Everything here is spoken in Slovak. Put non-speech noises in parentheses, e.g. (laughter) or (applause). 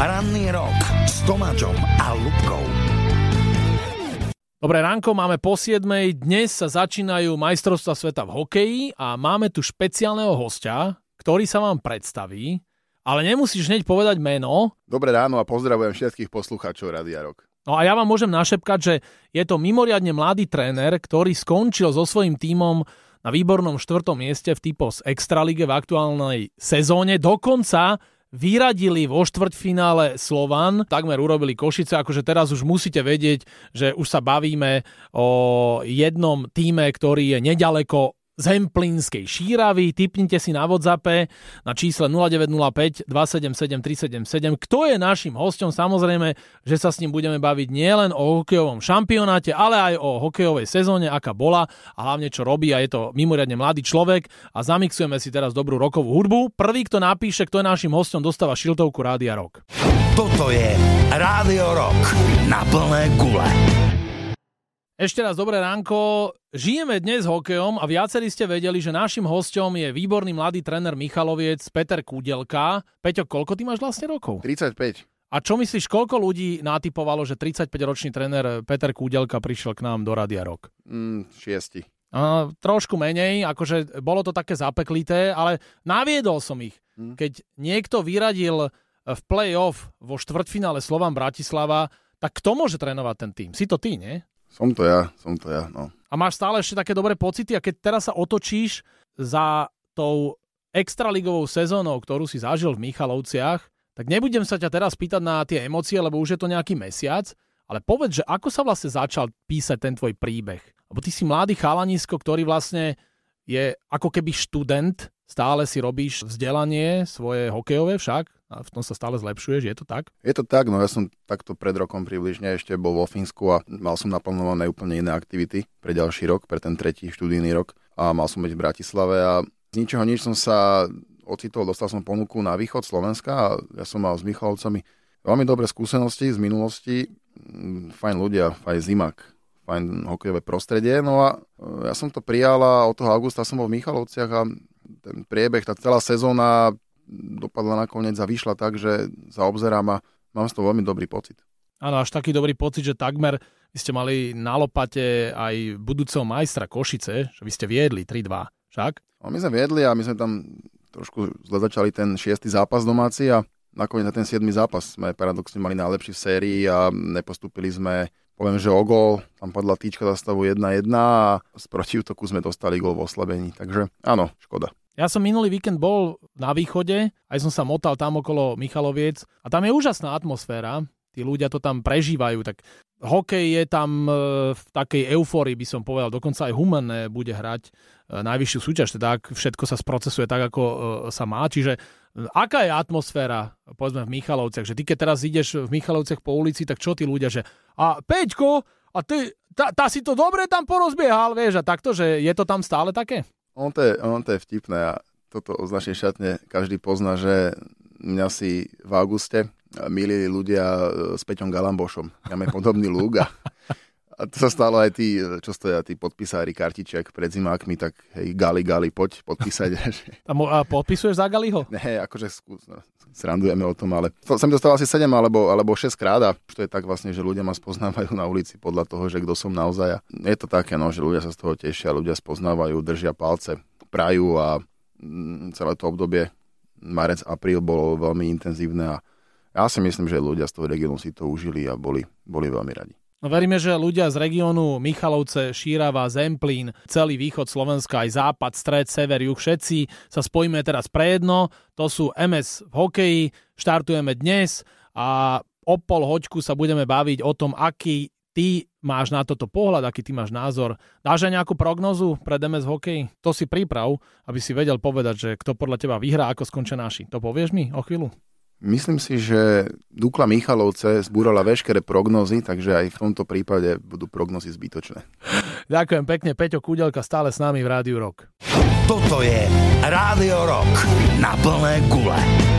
Ranný rok s Tomáčom a Lubkou. Dobré ránko, máme po 7. Dnes sa začínajú majstrovstva sveta v hokeji a máme tu špeciálneho hostia, ktorý sa vám predstaví, ale nemusíš hneď povedať meno. Dobré ráno a pozdravujem všetkých poslucháčov Radia Rock. No a ja vám môžem našepkať, že je to mimoriadne mladý tréner, ktorý skončil so svojím tímom na výbornom štvrtom mieste v typos Extralige v aktuálnej sezóne. Dokonca vyradili vo štvrťfinále Slovan, takmer urobili Košice, akože teraz už musíte vedieť, že už sa bavíme o jednom týme, ktorý je nedaleko z Hemplínskej šíravy. Typnite si na WhatsAppe na čísle 0905 277 377. Kto je našim hostom? Samozrejme, že sa s ním budeme baviť nielen o hokejovom šampionáte, ale aj o hokejovej sezóne, aká bola a hlavne čo robí a je to mimoriadne mladý človek a zamixujeme si teraz dobrú rokovú hudbu. Prvý, kto napíše, kto je našim hostom, dostáva šiltovku Rádia Rock. Toto je Rádio Rock na plné gule. Ešte raz dobré ránko. Žijeme dnes hokejom a viacerí ste vedeli, že našim hostom je výborný mladý tréner Michaloviec Peter Kúdelka. Peťo, koľko ty máš vlastne rokov? 35. A čo myslíš, koľko ľudí natypovalo, že 35-ročný tréner Peter Kúdelka prišiel k nám do Radia Rock? Mm, šiesti. A, trošku menej, akože bolo to také zapeklité, ale naviedol som ich. Mm. Keď niekto vyradil v play-off vo štvrťfinále Slovan Bratislava, tak kto môže trénovať ten tým? Si to ty, nie? Som to ja, som to ja, no. A máš stále ešte také dobré pocity a keď teraz sa otočíš za tou extraligovou sezónou, ktorú si zažil v Michalovciach, tak nebudem sa ťa teraz pýtať na tie emócie, lebo už je to nejaký mesiac, ale povedz, že ako sa vlastne začal písať ten tvoj príbeh? Lebo ty si mladý chalanisko, ktorý vlastne je ako keby študent, stále si robíš vzdelanie svoje hokejové však, a v tom sa stále zlepšuješ, je to tak? Je to tak, no ja som takto pred rokom približne ešte bol vo Fínsku a mal som naplnované úplne iné aktivity pre ďalší rok, pre ten tretí študijný rok. A mal som byť v Bratislave a z ničoho nič som sa ocitol, dostal som ponuku na východ Slovenska a ja som mal s Michalovcami veľmi dobré skúsenosti z minulosti, mm, fajn ľudia, fajn zimak, fajn hokejové prostredie, no a e, ja som to prijal a od toho augusta som bol v Michalovciach a ten priebeh, tá celá sezóna dopadla nakoniec a vyšla tak, že sa obzerám a mám z toho veľmi dobrý pocit. Áno, až taký dobrý pocit, že takmer vy ste mali na lopate aj budúceho majstra Košice, že vy ste viedli 3-2, však? No, my sme viedli a my sme tam trošku zle začali ten šiestý zápas domáci a nakoniec na ten siedmy zápas sme paradoxne mali najlepší v sérii a nepostúpili sme poviem, že o gol, tam padla týčka za stavu 1-1 a z protiútoku sme dostali gol v oslabení, takže áno, škoda. Ja som minulý víkend bol na východe, aj som sa motal tam okolo Michaloviec a tam je úžasná atmosféra. Tí ľudia to tam prežívajú, tak hokej je tam e, v takej eufórii, by som povedal, dokonca aj Humenné bude hrať e, najvyššiu súťaž, teda ak všetko sa sprocesuje tak, ako e, sa má. Čiže aká je atmosféra, povedzme, v Michalovciach, že ty keď teraz ideš v Michalovciach po ulici, tak čo tí ľudia, že a Peťko, a ty, tá, tá si to dobre tam porozbiehal, vieš, a takto, že je to tam stále také? On to je, on to je vtipné a toto o našej šatne každý pozná, že mňa si v auguste milili ľudia e, s Peťom Galambošom. Máme podobný lúk a, a to sa stalo aj tí, čo stoja, tí podpisári kartičiek pred zimákmi, tak hej, Gali, Gali, poď podpísať. (laughs) A, mo, a podpisuješ za Galiho? Ne, akože skús, no, srandujeme o tom, ale to, som dostal asi 7 alebo, alebo 6 krát a to je tak vlastne, že ľudia ma spoznávajú na ulici podľa toho, že kto som naozaj. Je to také, no, že ľudia sa z toho tešia, ľudia spoznávajú, držia palce, prajú a mm, celé to obdobie marec, apríl bolo veľmi intenzívne a ja si myslím, že ľudia z toho regiónu si to užili a boli, boli veľmi radi. No veríme, že ľudia z regiónu Michalovce, Šírava, Zemplín, celý východ Slovenska, aj západ, stred, sever, juh, všetci sa spojíme teraz pre jedno. To sú MS v hokeji, štartujeme dnes a o pol hoďku sa budeme baviť o tom, aký ty máš na toto pohľad, aký ty máš názor. Dáš aj nejakú prognozu pre MS v hokeji? To si príprav, aby si vedel povedať, že kto podľa teba vyhrá, ako skončia naši. To povieš mi o chvíľu? Myslím si, že Dukla Michalovce zbúrala veškeré prognozy, takže aj v tomto prípade budú prognozy zbytočné. Ďakujem pekne, Peťo Kudelka stále s nami v Rádiu Rock. Toto je Rádio Rock na plné gule.